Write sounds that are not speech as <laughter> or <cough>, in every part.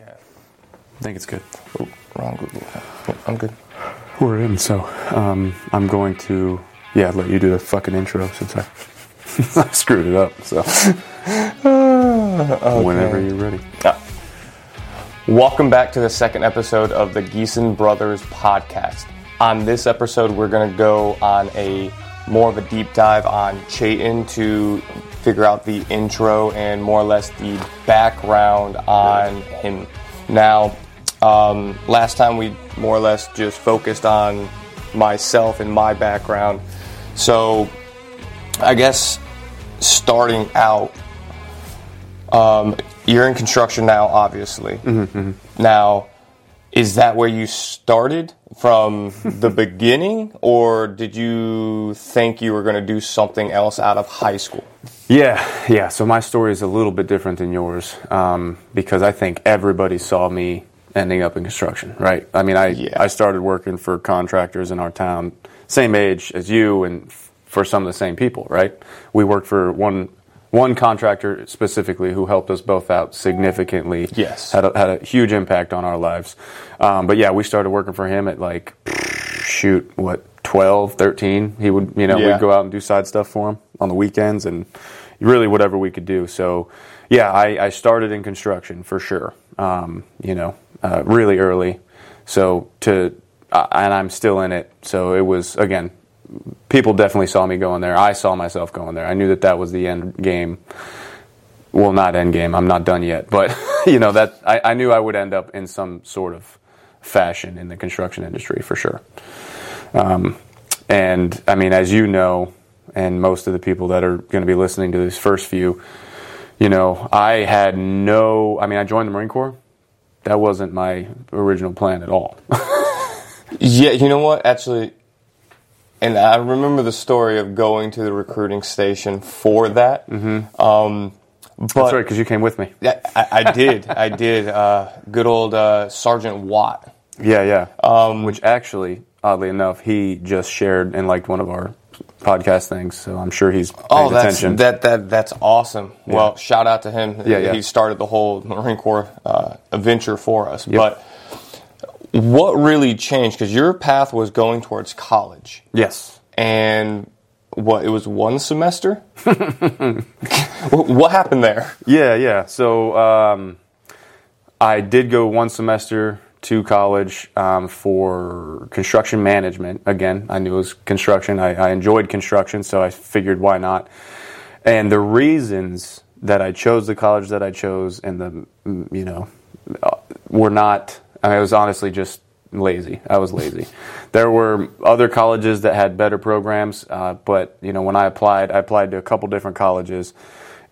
I think it's good. Oh, wrong Google. Yeah, I'm good. We're in, so um, I'm going to yeah let you do the fucking intro since I <laughs> I screwed it up. So <laughs> whenever you're ready. Yeah. Welcome back to the second episode of the Geeson Brothers podcast. On this episode, we're going to go on a more of a deep dive on Chaitin to figure out the intro and more or less the background on him. Now, um, last time we more or less just focused on myself and my background. So, I guess starting out, um, you're in construction now, obviously. Now, is that where you started from the beginning, or did you think you were going to do something else out of high school? Yeah, yeah. So my story is a little bit different than yours um, because I think everybody saw me ending up in construction, right? I mean, I Yeah. I started working for contractors in our town, same age as you, and f- for some of the same people, right? We worked for one one contractor specifically who helped us both out significantly. Yes. had a, had a huge impact on our lives. Um, but yeah, we started working for him at like shoot what 12 13 he would you know Yeah. we'd go out and do side stuff for him on the weekends and really whatever we could do so yeah i, I started in construction for sure um, you know uh, really early so to uh, and i'm still in it so it was again people definitely saw me going there i saw myself going there i knew that that was the end game well not end game i'm not done yet but <laughs> you know that I, I knew i would end up in some sort of fashion in the construction industry for sure um, and I mean, as you know, and most of the people that are going to be listening to these first few, you know, I had no. I mean, I joined the Marine Corps. That wasn't my original plan at all. <laughs> Yeah, you know what? Actually, and I remember the story of going to the recruiting station for that. Mm-hmm. Um, but That's right, because you came with me. Yeah, I, I did. I did. Uh, good old uh, Sergeant Watt. Yeah, yeah. Um, Which actually, oddly enough, he just shared and liked one of our podcast things. So I'm sure he's paid Oh, that's attention. that that that's awesome. Well, shout out to him. Yeah, yeah. He started the whole Marine Corps uh, adventure for us. But what really changed? Because your path was going towards college, yes. and what it was one semester. <laughs> what, happened there? Yeah, yeah. So um, I did go one semester to college um, for construction management. Again, I knew it was construction. I, I enjoyed construction, so I figured why not. And the reasons that I chose the college that I chose, and the you know, uh, were not. I, was honestly just lazy. I was lazy. <laughs> There were other colleges that had better programs, uh, but you know, when I applied, I applied to a couple different colleges,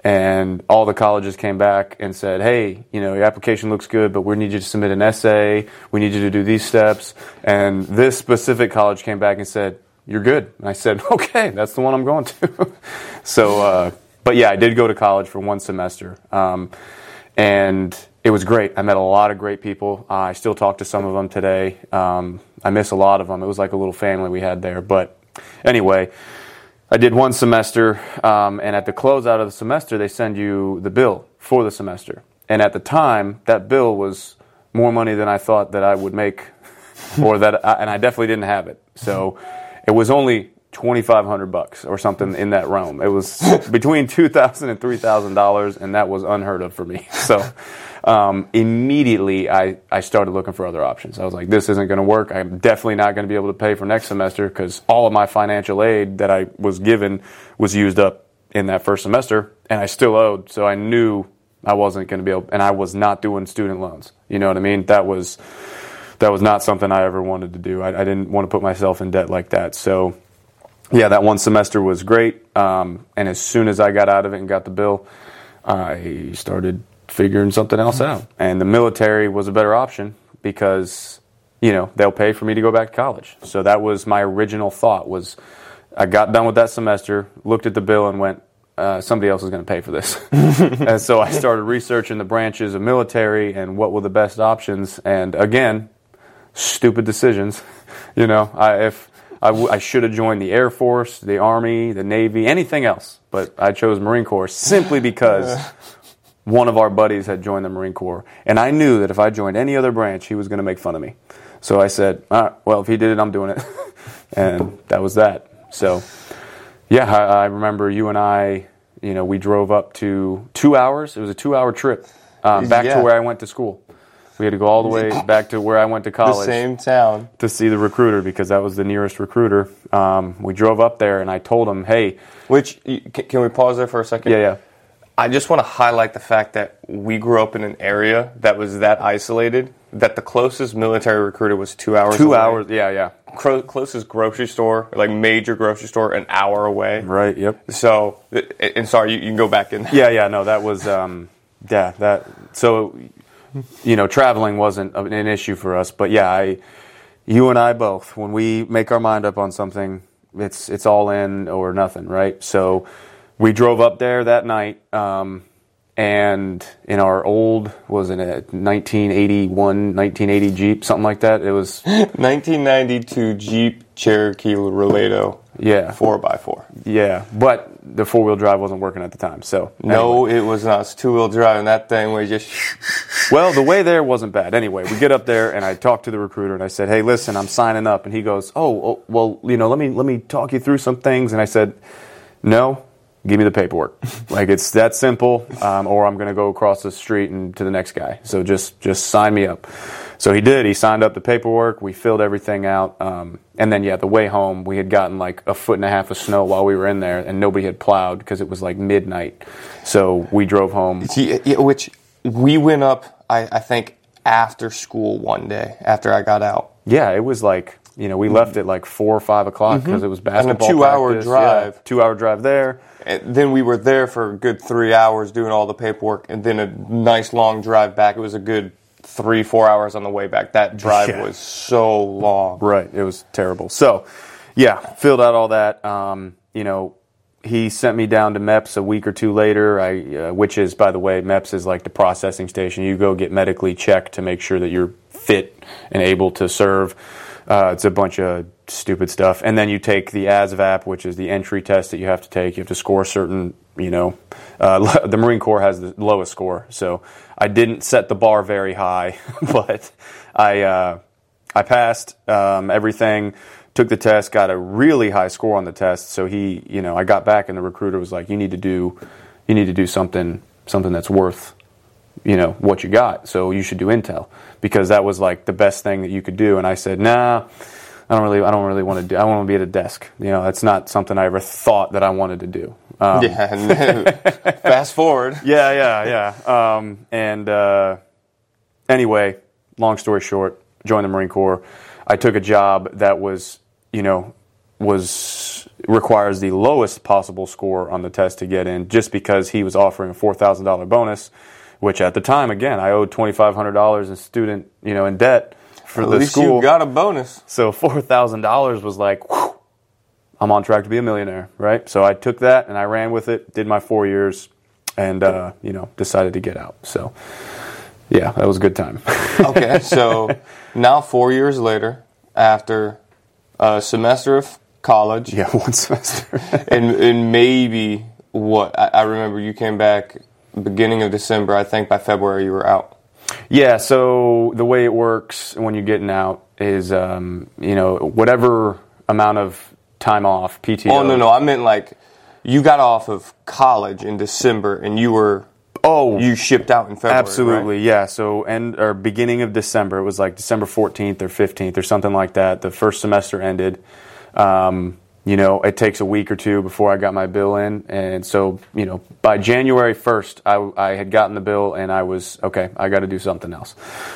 and all the colleges came back and said, "Hey, you know, your application looks good, but we need you to submit an essay. We need you to do these steps." And this specific college came back and said, "You're good." And I said, <laughs> "Okay, that's the one I'm going to." <laughs> so, uh, but yeah, I did go to college for one semester. Um, and it was great. I met a lot of great people. Uh, I still talk to some of them today. Um, I miss a lot of them. It was like a little family we had there. But anyway, I did one semester, um, and at the closeout of the semester, they send you the bill for the semester. And at the time, that bill was more money than I thought that I would make, or that, I, and I definitely didn't have it. So it was only twenty five hundred bucks or something in that realm. It was <laughs> between two thousand and three thousand dollars, and that was unheard of for me. <laughs> So um, immediately, I I started looking for other options. I was like, this isn't going to work. I'm definitely not going to be able to pay for next semester because all of my financial aid that I was given was used up in that first semester, and I still owed. So I knew I wasn't going to be able, and I was not doing student loans. You know what I mean? That was that was not something I ever wanted to do. I, I didn't want to put myself in debt like that. So yeah, that one semester was great. Um, and as soon as I got out of it and got the bill, I started figuring something else out. And the military was a better option because, you know, they'll pay for me to go back to college. So that was my original thought was I got done with that semester, looked at the bill and went, uh, somebody else is going to pay for this. <laughs> and so I started researching the branches of military and what were the best options. And again, stupid decisions. <laughs> You know, I, if I, w- I should have joined the Air Force, the Army, the Navy, anything else, but I chose Marine Corps simply because <laughs> one of our buddies had joined the Marine Corps, and I knew that if I joined any other branch, he was going to make fun of me. So I said, All right, well, if he did it, I'm doing it. <laughs> and that was that. So, yeah, I, I remember you and I, you know, we drove up to two hours. It was a two hour trip um, back Yeah. to where I went to school. We had to go all the way back to where I went to college. The same town. to see the recruiter because that was the nearest recruiter. Um, we drove up there and I told him, hey, Which can can we pause there for a second? yeah, yeah. I just want to highlight the fact that we grew up in an area that was that isolated that the closest military recruiter was two hours. Two away. hours, yeah, yeah. Cro- closest grocery store, like major grocery store, an hour away. Right, yep. So, and sorry, you, you can go back in. Yeah, yeah, no, that was, um, yeah, that, so, you know, traveling wasn't an issue for us, but yeah, I, you and I both, when we make our mind up on something, it's, it's all in or nothing, right? So we drove up there that night, um, and in our old, was it a 1981, 1980 Jeep, something like that? It was, <laughs> 1992 Jeep Cherokee Laredo. Yeah. Four by four. yeah, but the four wheel drive wasn't working at the time, so. No, anyway. it was not. It's two wheel drive, and that thing was just. <laughs> Well, the way there wasn't bad. Anyway, we get up there and I talked to the recruiter and I said, "Hey, listen, I'm signing up." And he goes, "Oh, oh, well, you know, let me let me talk you through some things." And I said, "No, give me the paperwork. <laughs> like it's that simple, um, or I'm going to go across the street and to the next guy. So just just sign me up." So he did. He signed up the paperwork. We filled everything out, um, and then yeah, the way home we had gotten like a foot and a half of snow while we were in there, and nobody had plowed because it was like midnight. So we drove home. Which we went up, I, I think, after school one day, after I got out. Yeah, it was like you know we left at like four or five o'clock because it was basketball. two-hour drive. Yeah, two hour drive there. And then we were there for a good three hours doing all the paperwork, and then a nice long drive back. It was a good three, four hours on the way back. That drive Yeah. was so long. Right, it was terrible. So, yeah, filled out all that. Um, you know, he sent me down to MEPS a week or two later. I, uh, which is, by the way, MEPS is like the processing station. You go get medically checked to make sure that you're fit and able to serve. Uh, it's a bunch of stupid stuff, and then you take the ASVAB, which is the entry test that you have to take. You have to score certain, you know, uh, <laughs> the Marine Corps has the lowest score, so I didn't set the bar very high, <laughs> but I uh, I passed um, everything. Took the test, got a really high score on the test. So he, you know, I got back and the recruiter was like, "You need to do, you need to do something, something that's worth, you know, what you got. So you should do Intel because that was like the best thing that you could do." And I said, "Nah, I don't really, I don't really want to do. I want to be at a desk. You know, that's not something I ever thought that I wanted to do." Um, Yeah. <laughs> Fast forward. yeah, yeah, yeah. Um, and uh, anyway, long story short, joined the Marine Corps. I took a job that was, you know, was requires the lowest possible score on the test to get in, just because he was offering a four thousand dollar bonus, which at the time, again, I owed twenty five hundred dollars in student, you know, in debt for At the least school. you got a bonus. So four thousand dollars was like, whew, I'm on track to be a millionaire, right? So I took that and I ran with it, did my four years, and uh, you know decided to get out. So yeah, that was a good time. <laughs> Okay, so now four years later, after a semester of college, yeah, <laughs> one semester. and, and maybe what I, I remember you came back beginning of December. I think by February you were out. yeah. So the way it works when you're getting out is, um, you know, whatever amount of time off PTO. Oh no, no, I meant like you got off of college in December and you were Oh, you shipped out in February. Absolutely, right? yeah. So end or beginning of December, it was like December fourteenth or fifteenth or something like that. The first semester ended. Um, you know, it takes a week or two before I got my bill in, and so you know, by January first, I, I had gotten the bill, and I was okay. I got to do something else.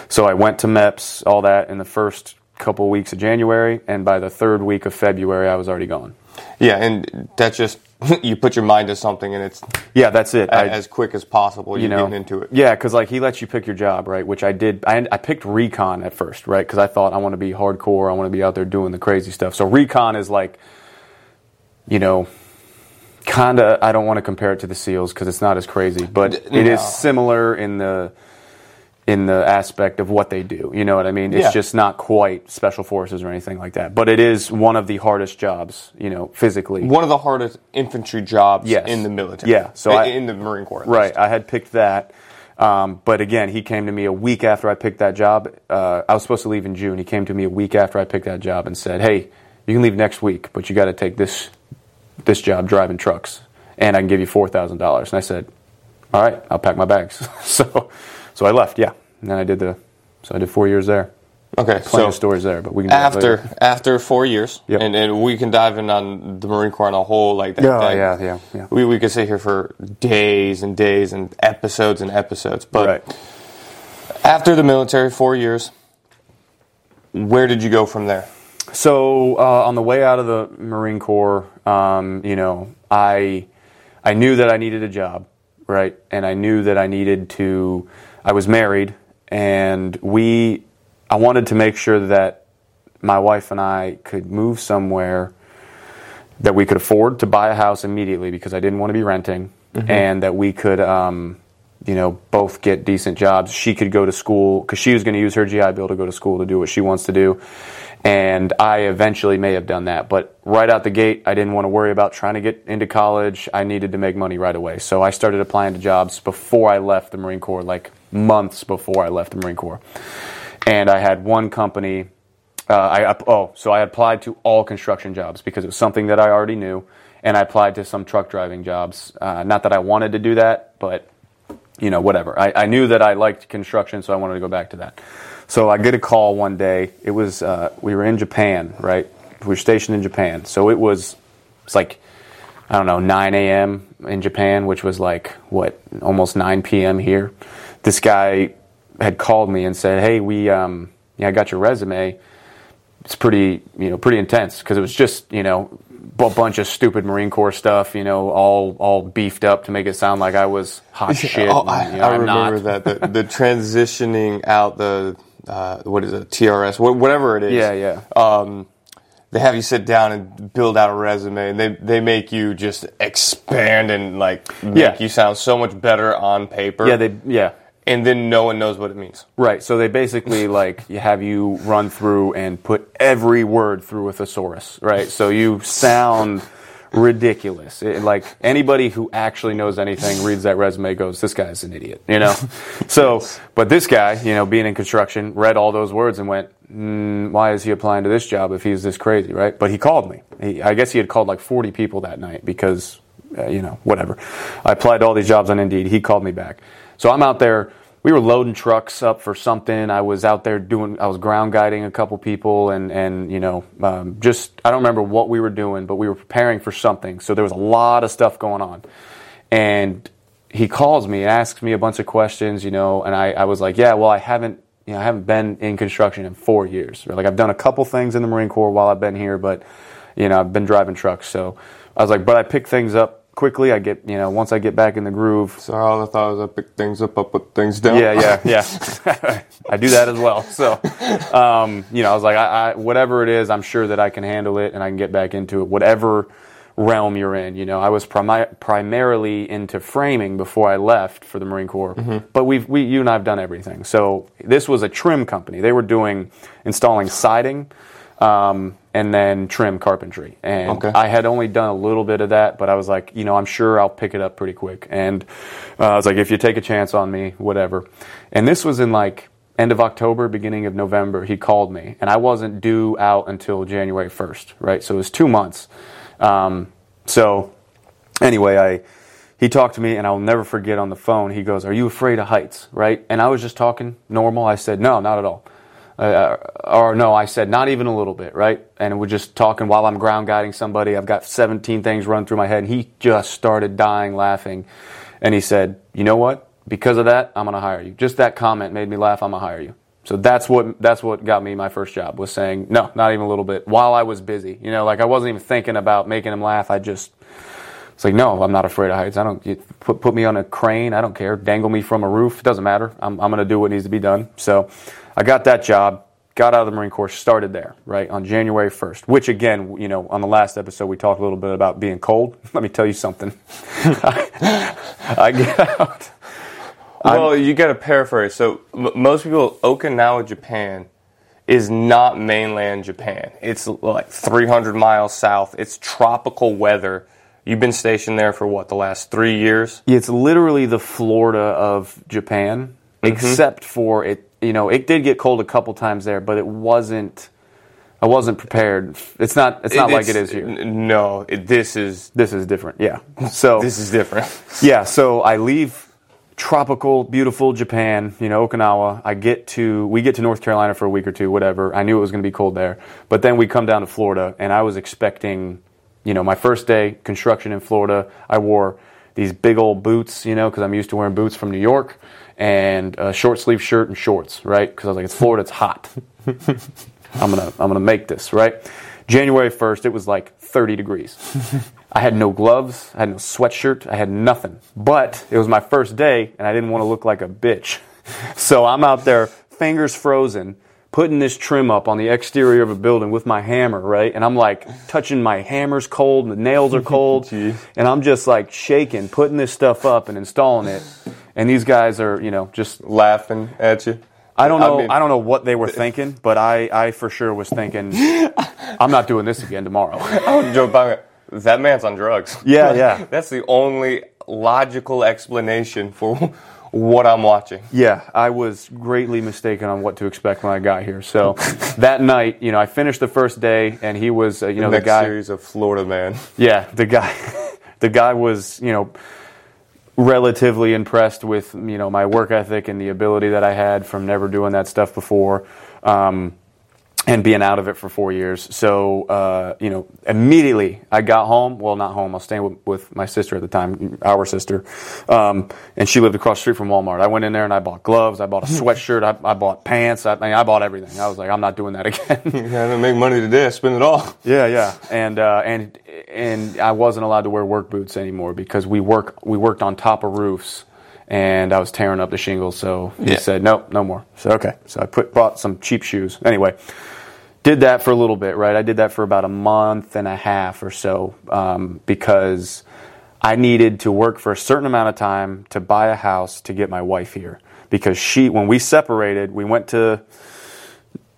So I went to MEPS, all that in the first couple weeks of January, and by the third week of February, I was already gone. Yeah, and that's just <laughs> you put your mind to something and it's Yeah, that's it. a- I- as quick as possible. You're you know, getting into it. Yeah, because like he lets you pick your job, right? Which I did. I, I picked recon at first, right? Because I thought I want to be hardcore. I want to be out there doing the crazy stuff. So recon is like, you know, kind of. I don't want to compare it to the SEALs because it's not as crazy, but it is no. similar in the in the aspect of what they do. You know what I mean? It's Yeah. just not quite special forces or anything like that. But it is one of the hardest jobs, you know, physically. One of the hardest infantry jobs Yes. in the military. Yeah, so in, I- in the Marine Corps. Right. least. I had picked that. Um, but again, he came to me a week after I picked that job. Uh, I was supposed to leave in June. He came to me a week after I picked that job and said, "Hey, you can leave next week, but you got to take this this job driving trucks, and I can give you four thousand dollars." And I said, "All right, I'll pack my bags." <laughs> so, so I left. Yeah, and then I did the so I did four years there. Okay. Plenty So of stories there, but we can after after four years, Yep. and, and we can dive in on the Marine Corps on a whole like that. Yeah, that- yeah, yeah, yeah. We we could sit here for days and days and episodes and episodes. But right. after the military, four years, where did you go from there? So uh, on the way out of the Marine Corps, um, you know, I I knew that I needed a job, right? And I knew that I needed to. I was married, and we. I wanted to make sure that my wife and I could move somewhere that we could afford to buy a house immediately because I didn't want to be renting, and that we could, um, you know, both get decent jobs. She could go to school because she was going to use her GI Bill to go to school to do what she wants to do, and I eventually may have done that. But right out the gate, I didn't want to worry about trying to get into college. I needed to make money right away, so I started applying to jobs before I left the Marine Corps, like months before I left the Marine Corps, and I had one company. Uh, I oh, so I applied to all construction jobs because it was something that I already knew, and I applied to some truck driving jobs. Uh, not that I wanted to do that, but you know, whatever. I, I knew that I liked construction, so I wanted to go back to that. So I get a call one day. It was uh, we were in Japan, right? We were stationed in Japan, so it was it's like I don't know 9 a.m. in Japan, which was like what almost 9 p.m. here. This guy had called me and said, "Hey, we um, yeah, I got your resume." it's pretty you know pretty intense because it was just you know a bunch of stupid Marine Corps stuff you know all all beefed up to make it sound like I was hot <laughs> shit. Oh, and, I, you know, I I'm remember that the, the <laughs> transitioning out the uh, what is it TRS wh- whatever it is. Yeah, yeah. Um, they have you sit down and build out a resume, and they they make you just expand and like make Yeah. you sound so much better on paper. Yeah, they yeah. and then no one knows what it means. Right. So they basically <laughs> like you have you run through and put every word through a thesaurus, right? So you sound ridiculous. It- like anybody who actually knows anything reads that resume goes, "This guy's an idiot," you know. <laughs> so, but this guy, you know, being in construction, read all those words and went, mm, "Why is he applying to this job if he's this crazy?" Right? But he called me. He, I guess he had called like forty people that night because, uh, you know, whatever. I applied to all these jobs on Indeed. He called me back. So I'm out there we were loading trucks up for something. I was out there doing, I was ground guiding a couple people, and and you know, um, just I don't remember what we were doing, but we were preparing for something. So there was a lot of stuff going on, and he calls me and asks me a bunch of questions, you know, and I, I was like, yeah, well, I haven't. You know, I haven't been in construction in four years. Right? Like I've done a couple things in the Marine Corps while I've been here, but you know, I've been driving trucks. So I was like, but I pick things up quickly. I get, you know, once I get back in the groove, So all I thought was I pick things up, I put things down. yeah, yeah, <laughs> yeah. <laughs> I do that as well. So, um, you know, I was like, I, I, whatever it is, I'm sure that I can handle it and I can get back into it, whatever realm you're in. You know, I was primi- primarily into framing before I left for the Marine Corps, but we've, we, you and I have done everything. So this was a trim company. They were doing installing siding. Um, and then trim carpentry. And Okay. I had only done a little bit of that, but I was like, you know, I'm sure I'll pick it up pretty quick. And uh, I was like, if you take a chance on me, whatever. And this was in like end of October, beginning of November. He called me, and I wasn't due out until January 1st, right? So it was two months. Um, so anyway, I he talked to me, and I'll never forget on the phone. He goes, "Are you afraid of heights?" Right? And I was just talking normal. I said, "No, not at all." Uh, or no, I said not even a little bit, right? And we're just talking while I'm ground guiding somebody. I've got 17 things run through my head, and he just started dying laughing. And he said, "You know what? Because of that, I'm going to hire you." Just that comment made me laugh. I'm going to hire you. So that's what that's what got me my first job was saying no, not even a little bit. While I was busy, you know, like I wasn't even thinking about making him laugh. I just it's like, no, I'm not afraid of heights. I don't put put me on a crane. I don't care. Dangle me from a roof. It doesn't matter. I'm I'm going to do what needs to be done. So, I got that job. Got out of the Marine Corps. Started there right on January 1st. Which again, you know, on the last episode we talked a little bit about being cold. <laughs> Let me tell you something. <laughs> I, I get out. Well, you got to paraphrase. So m- most people, Okinawa, Japan, is not mainland Japan. It's like 300 miles south. It's tropical weather. You've been stationed there for what the last three years? It's literally the Florida of Japan, mm-hmm. except for it. You know, it did get cold a couple times there, but it wasn't. I wasn't prepared. It's not. It's not like it is here. No, it, this is This is different. Yeah. So this is different. <laughs> yeah. So I leave tropical, beautiful Japan. You know, Okinawa. I get to. We get to North Carolina for a week or two. Whatever. I knew it was going to be cold there, but then we come down to Florida, and I was expecting. You know, my first day construction in Florida. I wore these big old boots. You know, because I'm used to wearing boots from New York. And a short sleeve shirt and shorts, right? Because I was like, it's Florida, it's hot. <laughs> I'm gonna I'm gonna make this right. January 1st, it was like 30 degrees. <laughs> I had no gloves, I had no sweatshirt, I had nothing. But it was my first day, and I didn't want to look like a bitch. <laughs> So I'm out there, fingers frozen, putting this trim up on the exterior of a building with my hammer, right? And I'm like touching my hammer's cold, and the nails are cold, <laughs> and I'm just like shaking, putting this stuff up and installing it. And these guys are, you know, just Laughing at you. I don't know. I, mean- don't know what they were thinking, but I, I for sure was thinking, I'm not doing this again tomorrow. I would joke. That man's on drugs. Yeah, <laughs> yeah. That's the only logical explanation for what I'm watching. Yeah, I was greatly mistaken on what to expect when I got here. So <laughs> that night, you know, I finished the first day, and he was, uh, you know, the guy. series of Florida Man. <laughs> Yeah, the guy, <laughs> the guy was, you know, relatively impressed with, you know, my work ethic and the ability that I had from never doing that stuff before, um, and being out of it for four years. So, uh, you know, immediately I got home. Well, not home. I was staying with, with my sister at the time, our sister, um, and she lived across the street from Walmart. I went in there and I bought gloves. I bought a sweatshirt. I, I bought pants. I, I bought everything. I was like, I'm not doing that <laughs> again. You gotta make money today, spend it all. Yeah, yeah, and uh, and and I wasn't allowed to wear work boots anymore because we work we worked on top of roofs, and I was tearing up the shingles. So he Yeah. said, no, no more. So okay, so I put bought some cheap shoes. Anyway, did that for a little bit. Right, I did that for about a month and a half or so um, because I needed to work for a certain amount of time to buy a house to get my wife here because she when we separated we went to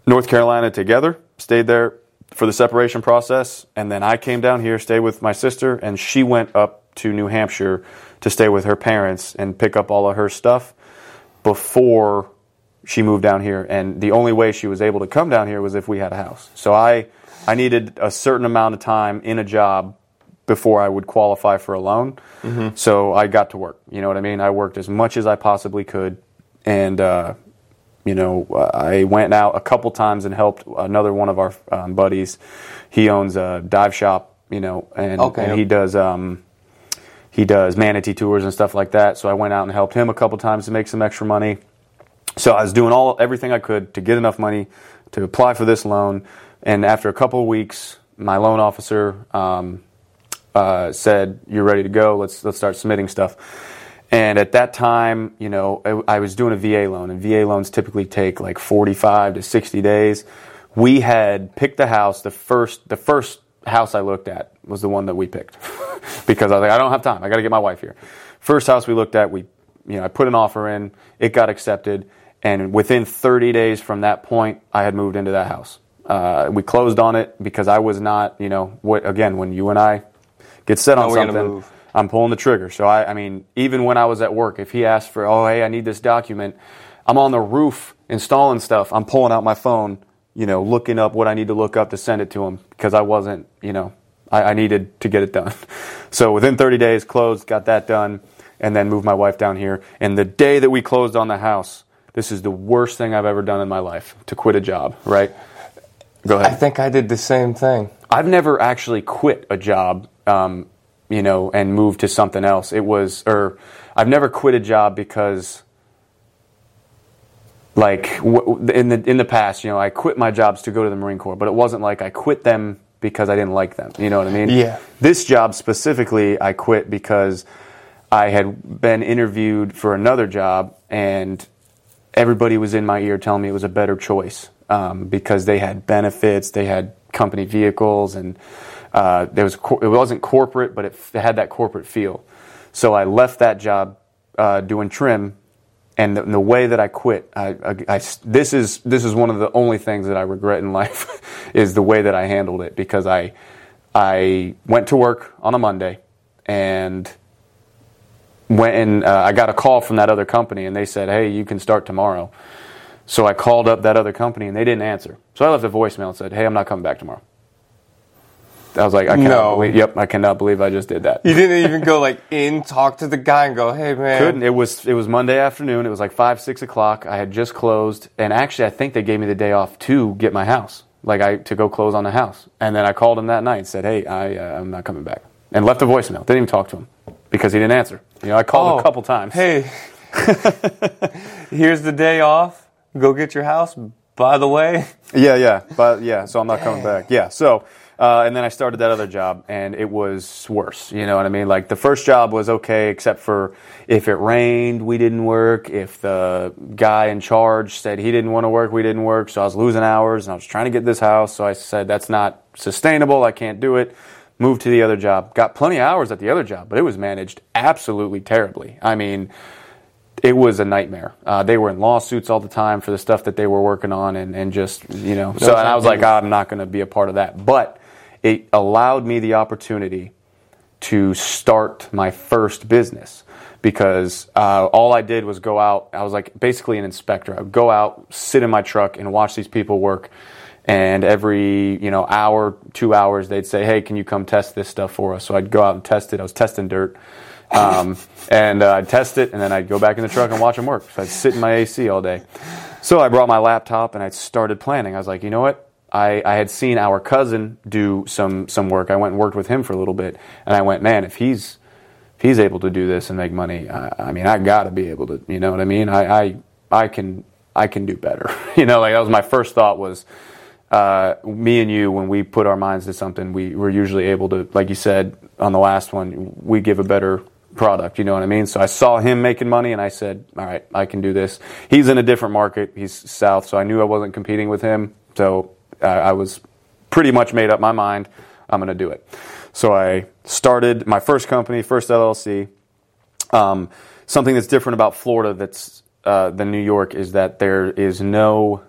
North Carolina together, stayed there for the separation process, and then I came down here, stayed with my sister, and she went up to New Hampshire to stay with her parents and pick up all of her stuff before she moved down here. And the only way she was able to come down here was if we had a house. So I, I needed a certain amount of time in a job before I would qualify for a loan. So I got to work. You know what I mean? I worked as much as I possibly could, and uh, you know, I went out a couple times and helped another one of our um, buddies. He owns a dive shop, you know, and, Okay. and he does um, he does manatee tours and stuff like that. So I went out and helped him a couple times to make some extra money. So I was doing all everything I could to get enough money to apply for this loan. And after a couple of weeks, my loan officer um, uh, said, "You're ready to go. Let's let's start submitting stuff." And at that time, you know, I, I was doing a VA loan, and VA loans typically take like 45 to 60 days. We had picked the house. The first the first house I looked at was the one that we picked <laughs> because I was like, I don't have time. I got to get my wife here. First house we looked at, we you know, I put an offer in. It got accepted, and within 30 days from that point, I had moved into that house. Uh, we closed on it because I was not, you know, what again when you and I get set on How we gonna something. I'm pulling the trigger. So I, I mean, even when I was at work, if he asked for, oh hey, I need this document, I'm on the roof installing stuff. I'm pulling out my phone, you know, looking up what I need to look up to send it to him because I wasn't, you know, I, I needed to get it done. <laughs> So within 30 days, closed, got that done, and then moved my wife down here. And the day that we closed on the house, this is the worst thing I've ever done in my life to quit a job. Right? Go ahead. I think I did the same thing. I've never actually quit a job, um, you know, and moved to something else. It was, or I've never quit a job because, like, w- in the in the past, you know, I quit my jobs to go to the Marine Corps, but it wasn't like I quit them because I didn't like them. You know what I mean? Yeah. This job specifically, I quit because I had been interviewed for another job and everybody was in my ear telling me it was a better choice um, because they had benefits, they had company vehicles, and uh, there was it wasn't corporate, but it, f- it had that corporate feel. So I left that job uh, doing trim and the, the way that I quit, I, I- I this is this is one of the only things that I regret in <laughs> life is the way that I handled it because I I went to work on a Monday and went and uh, I got a call from that other company and they said, "Hey, you can start tomorrow." So I called up that other company and they didn't answer. So I left a voicemail and said, "Hey, I'm not coming back tomorrow." I was like, "I cannot No. believe, yep, I cannot believe I just did that." You didn't even go like in, talk to the guy, and go, "Hey, man." Couldn't. It was it was Monday afternoon. It was like five six o'clock. I had just closed, and actually, I think they gave me the day off to get my house, like I to go close on the house. And then I called him that night and said, "Hey, I uh, I'm not coming back," and left a voicemail. Didn't even talk to him because he didn't answer. You know, I called Oh, a couple times. Hey, here's the day off. Go get your house. By the way, Yeah, yeah, but yeah. So I'm not coming back. Yeah. So. Uh, and then I started that other job, and it was worse. You know what I mean? Like the first job was okay, except for if it rained, we didn't work. If the guy in charge said he didn't want to work, we didn't work. So I was losing hours, and I was trying to get this house. So I said that's not sustainable. I can't do it. Moved to the other job. Got plenty of hours at the other job, but it was managed absolutely terribly. I mean, it was a nightmare. Uh, they were in lawsuits all the time for the stuff that they were working on, and, and just you know. So and I was like, "Ah, I'm not going to be a part of that. But it allowed me the opportunity to start my first business because uh, all I did was go out. I was like basically an inspector. I would go out, sit in my truck, and watch these people work. And every you know hour, two hours, they'd say, "Hey, can you come test this stuff for us?" So I'd go out and test it. I was testing dirt. Um, <laughs> and uh, I'd test it, and then I'd go back in the truck and watch them work. So I'd sit in my AC all day. So I brought my laptop and I started planning. I was like, you know what? I, I had seen our cousin do some some work. I went and worked with him for a little bit, and I went, man, if he's if he's able to do this and make money, I, I mean, I got to be able to. You know what I mean? I, I I can I can do better. <laughs> you know, like that was my first thought was. Uh, me and you, when we put our minds to something, we we're usually able to, like you said on the last one, we give a better product. You know what I mean? So I saw him making money, and I said, "All right, I can do this." He's in a different market. He's south, so I knew I wasn't competing with him. So uh, I was pretty much made up my mind. I'm going to do it. So I started my first company, first LLC. Um, something that's different about Florida that's uh, than New York is that there is no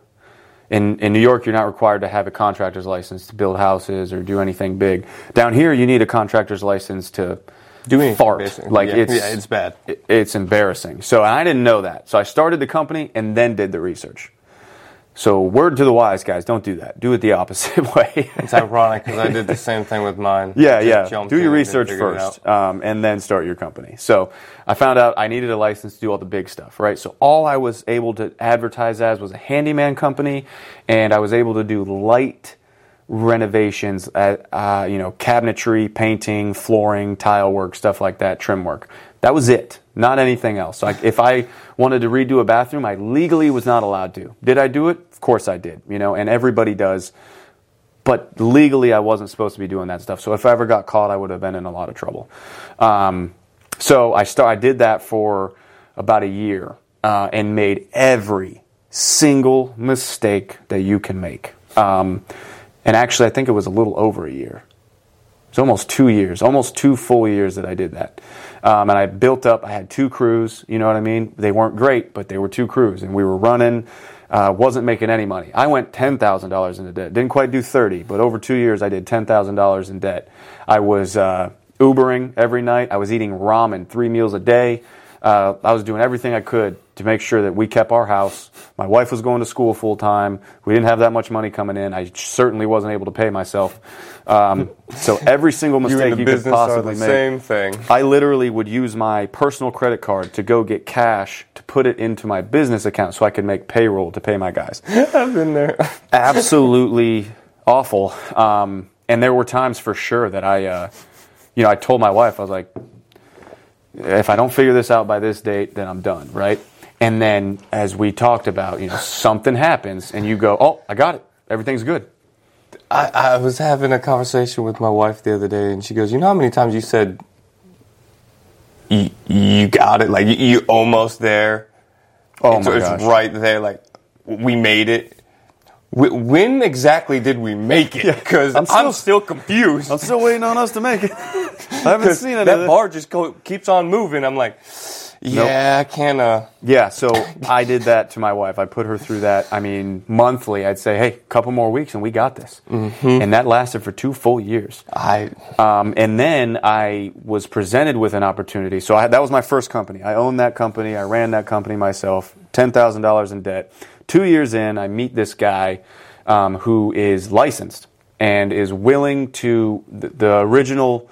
in, in New York, you're not required to have a contractor's license to build houses or do anything big. Down here, you need a contractor's license to Do anything, fart. basically. Like Yeah. it's Yeah, it's bad. it- It's embarrassing. So I didn't know that. So I started the company and then did the research. So word to the wise guys, don't do that. Do it the opposite <laughs> way. it's ironic because I did the same thing with mine. Yeah, yeah. Do your research figured it out. first, um, and then start your company. So I found out I needed a license to do all the big stuff, right? So all I was able to advertise as was a handyman company, and I was able to do light renovations, at, uh, you know, cabinetry, painting, flooring, tile work, stuff like that, trim work. That was it, not anything else. Like if I wanted to redo a bathroom, I legally was not allowed to. Did I do it? Of course I did. You know, and everybody does but legally I wasn't supposed to be doing that stuff. So if I ever got caught, I would have been in a lot of trouble. Um, so I start, I did that for about a year uh, and made every single mistake that you can make. Um, and actually, I think it was a little over a year. It's almost two years, almost two full years that I did that. Um, and I built up, I had two crews, you know what I mean? They weren't great, but they were two crews. And we were running, uh, wasn't making any money. I went $10,000 into debt. Didn't quite do 30, but over two years I did $10,000 in debt. I was uh, Ubering every night. I was eating ramen three meals a day. Uh, I was doing everything I could to make sure that we kept our house. My wife was going to school full time. We didn't have that much money coming in. I certainly wasn't able to pay myself. Um, so every single mistake the you could possibly make. same thing. I literally would use my personal credit card to go get cash to put it into my business account so I could make payroll to pay my guys. <laughs> I've been there. <laughs> Absolutely awful. Um, and there were times for sure that I, uh, you know, I told my wife, I was like, if I don't figure this out by this date, then I'm done, right? And then as we talked about, you know, something happens and you go, oh, I got it. Everything's good. I, I was having a conversation with my wife the other day, and she goes, "You know how many times you said you, you got it? Like you, you almost there? Oh it's, my it's right there. Like we made it. When exactly did we make it? Because I'm I'm, still- still confused. I'm still waiting on us to make it. <laughs> I haven't seen it. that bar just go, keeps on moving. I'm like, Yeah. Uh, Yeah, so I did that to my wife. I put her through that. I mean, monthly, I'd say, hey, a couple more weeks and we got this. Mm-hmm. And that lasted for two full years. I Um, and then I was presented with an opportunity. So I, that was my first company. I owned that company. I ran that company myself. Ten thousand dollars in debt. Two years in, I meet this guy um, who is licensed and is willing to. The, the original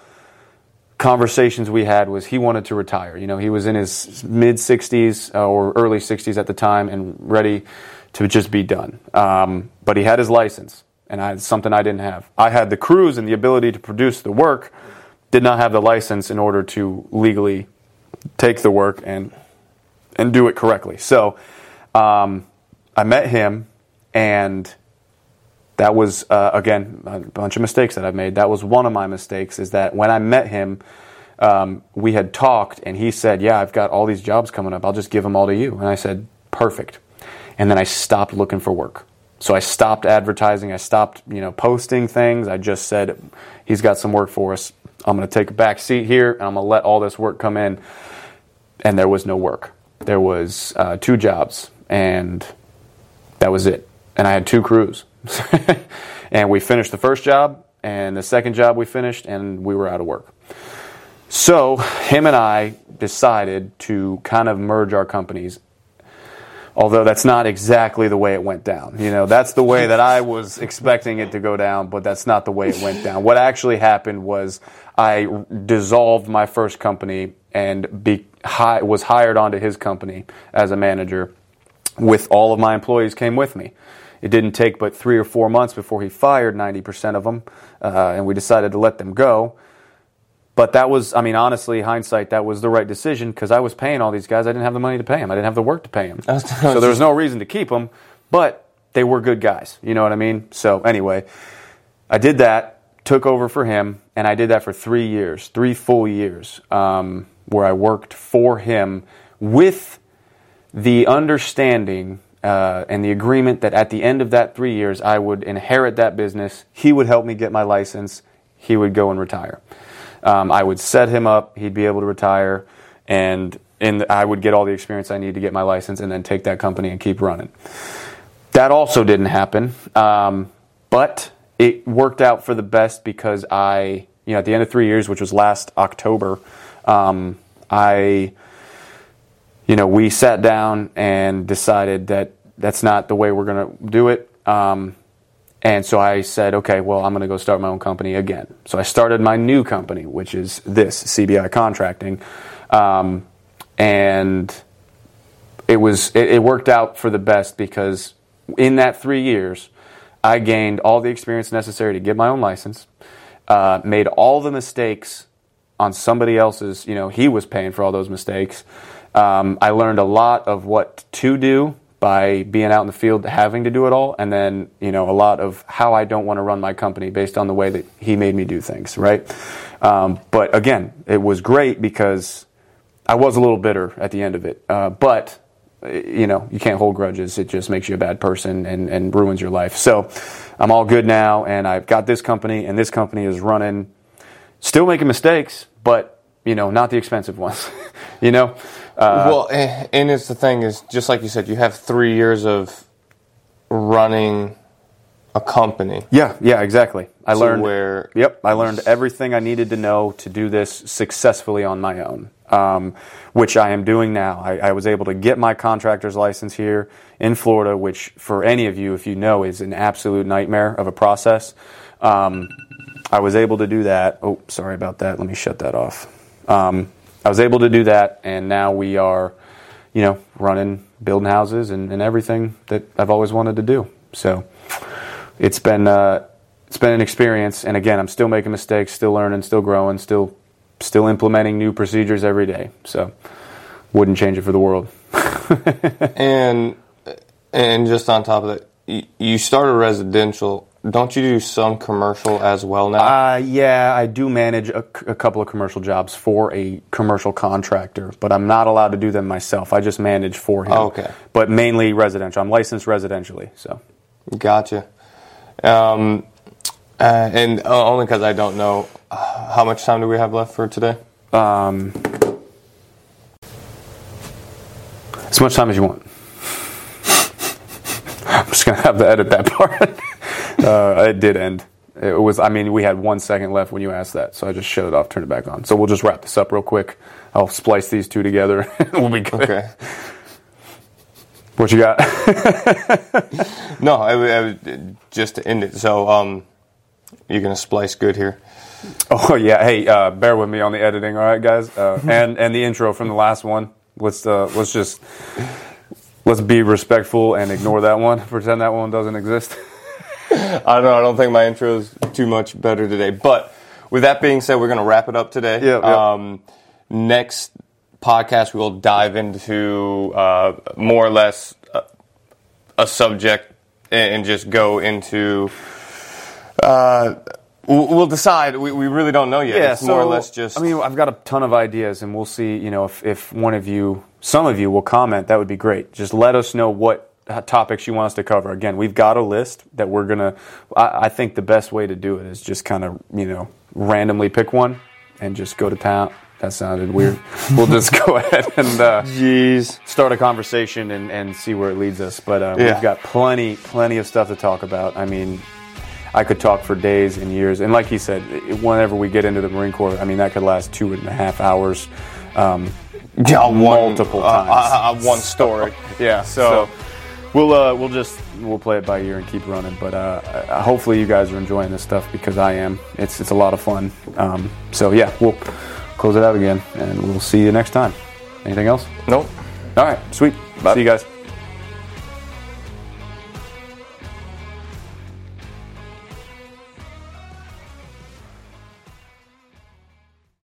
conversations we had was he wanted to retire. You know, he was in his mid 60s uh, or early 60s at the time and ready to just be done. Um, but he had his license, and I, had something I didn't have. I had the crews and the ability to produce the work, did not have the license in order to legally take the work and and do it correctly. So um, I met him, and that was uh, again a bunch of mistakes that I've made. That was one of my mistakes. Is that when I met him, um, we had talked, and he said, "Yeah, I've got all these jobs coming up. I'll just give them all to you." And I said, "Perfect." And then I stopped looking for work. So I stopped advertising. I stopped, you know, posting things. I just said, "He's got some work for us. I'm going to take a back seat here, and I'm going to let all this work come in." And there was no work. There was uh, two jobs, and that was it. And I had two crews. <laughs> and we finished the first job, and the second job we finished, and we were out of work. So him and I decided to kind of merge our companies. Although that's not exactly the way it went down. You know, that's the way that I was <laughs> expecting it to go down, but that's not the way it went down. What actually happened was I dissolved my first company and be, hi, was hired onto his company as a manager with all of my employees came with me. It didn't take but three or four months before he fired 90% of them, uh, and we decided to let them go. But that was, I mean, honestly, hindsight, that was the right decision because I was paying all these guys. I didn't have the money to pay them. I didn't have the work to pay them. <laughs> so there was no reason to keep them, but they were good guys. You know what I mean? So anyway, I did that, took over for him, and I did that for three years, three full years, um, where I worked for him with the understanding uh, and the agreement that at the end of that three years, I would inherit that business. He would help me get my license. He would go and retire. Um, I would set him up. He'd be able to retire, and and I would get all the experience I need to get my license, and then take that company and keep running. That also didn't happen, um, but it worked out for the best because I, you know, at the end of three years, which was last October, um, I you know, we sat down and decided that that's not the way we're going to do it. Um, and so I said, okay, well, I'm going to go start my own company again. So I started my new company, which is this CBI Contracting, um, and it was it, it worked out for the best because in that three years, I gained all the experience necessary to get my own license, uh, made all the mistakes on somebody else's. You know, he was paying for all those mistakes. Um, I learned a lot of what to do by being out in the field, having to do it all, and then you know a lot of how I don't want to run my company based on the way that he made me do things. Right, um, but again, it was great because I was a little bitter at the end of it, uh, but you know you can't hold grudges. It just makes you a bad person and, and ruins your life. So I'm all good now, and I've got this company, and this company is running, still making mistakes, but you know not the expensive ones. <laughs> you know. Uh, well, and and it's the thing is just like you said, you have three years of running a company. Yeah, yeah, exactly. I learned where Yep, I learned everything I needed to know to do this successfully on my own, um, which I am doing now. I, I was able to get my contractor's license here in Florida, which for any of you, if you know, is an absolute nightmare of a process. Um, I was able to do that. Oh, sorry about that. Let me shut that off. Um, I was able to do that, and now we are, you know, running, building houses, and, and everything that I've always wanted to do. So it's been uh, it's been an experience, and again, I'm still making mistakes, still learning, still growing, still still implementing new procedures every day. So wouldn't change it for the world. <laughs> and and just on top of that, you, started residential. Don't you do some commercial as well now? Uh, yeah, I do manage a, a couple of commercial jobs for a commercial contractor, but I'm not allowed to do them myself. I just manage for him. Okay. But mainly residential. I'm licensed residentially, so. Gotcha. Um, uh, and uh, only because I don't know uh, how much time do we have left for today. Um, As much time as you want. <laughs> I'm just gonna have to edit that <laughs> part. Uh, it did end. It was. I mean, we had one second left when you asked that, so I just shut it off, turned it back on. So we'll just wrap this up real quick. I'll splice these two together. <laughs> we'll be good. Okay. What you got? <laughs> No, I, I, would- just to end it. So, um, you're gonna splice good here. oh yeah. Hey, uh, bear with me on the editing, all right, guys, uh, <laughs> and and the intro from the last one. Let's uh, let's just let's be respectful and ignore that one. Pretend that one doesn't exist. <laughs> I don't know. I don't think my intro is too much better today. But with that being said, we're gonna wrap it up today. Yeah, yeah. Um, next podcast, we will dive into uh, more or less a, a subject and, and just go into. Uh, we'll decide. We, we really don't know yet. Yeah, it's more or less just. I mean, I've got a ton of ideas, and we'll see. You know, if, if one of you, some of you, will comment, that would be great. Just let us know what uh, topics you want us to cover. Again, we've got a list that we're gonna. I, I think the best way to do it is just kind of you know randomly pick one and just go to town. That sounded weird. <laughs> we'll just go ahead and uh, Jeez. start a conversation and, and see where it leads us. But uh, Yeah. we've got plenty, plenty of stuff to talk about. I mean, I could talk for days and years. And like he said, whenever we get into the Marine Corps, I mean, that could last two and a half hours. Um, Yeah, one- multiple uh, times. uh, uh, one story. <laughs> yeah, So- so. We'll uh, we'll just we'll play it by ear and keep running, but uh, hopefully you guys are enjoying this stuff because I am. It's it's a lot of fun. Um, so yeah, we'll close it out again, and we'll see you next time. Anything else? Nope. All right, sweet. Bye. See you guys.